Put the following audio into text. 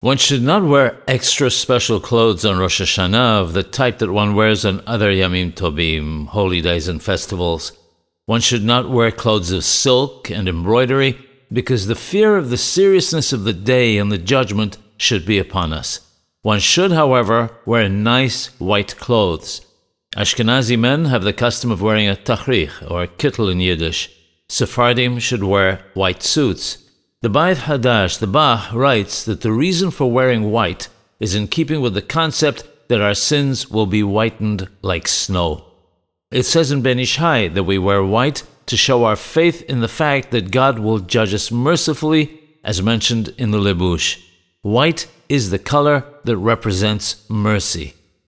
One should not wear extra special clothes on Rosh Hashanah of the type that one wears on other Yamim Tobim, holy days and festivals. One should not wear clothes of silk and embroidery because the fear of the seriousness of the day and the judgment should be upon us. One should, however, wear nice white clothes. Ashkenazi men have the custom of wearing a tachrich, or a kittel in Yiddish. Sephardim should wear white suits. The Beit Hadash, the Bach, writes that the reason for wearing white is in keeping with the concept that our sins will be whitened like snow. It says in Ben Ish Hai that we wear white to show our faith in the fact that God will judge us mercifully, as mentioned in the Lebush. White is the color that represents mercy.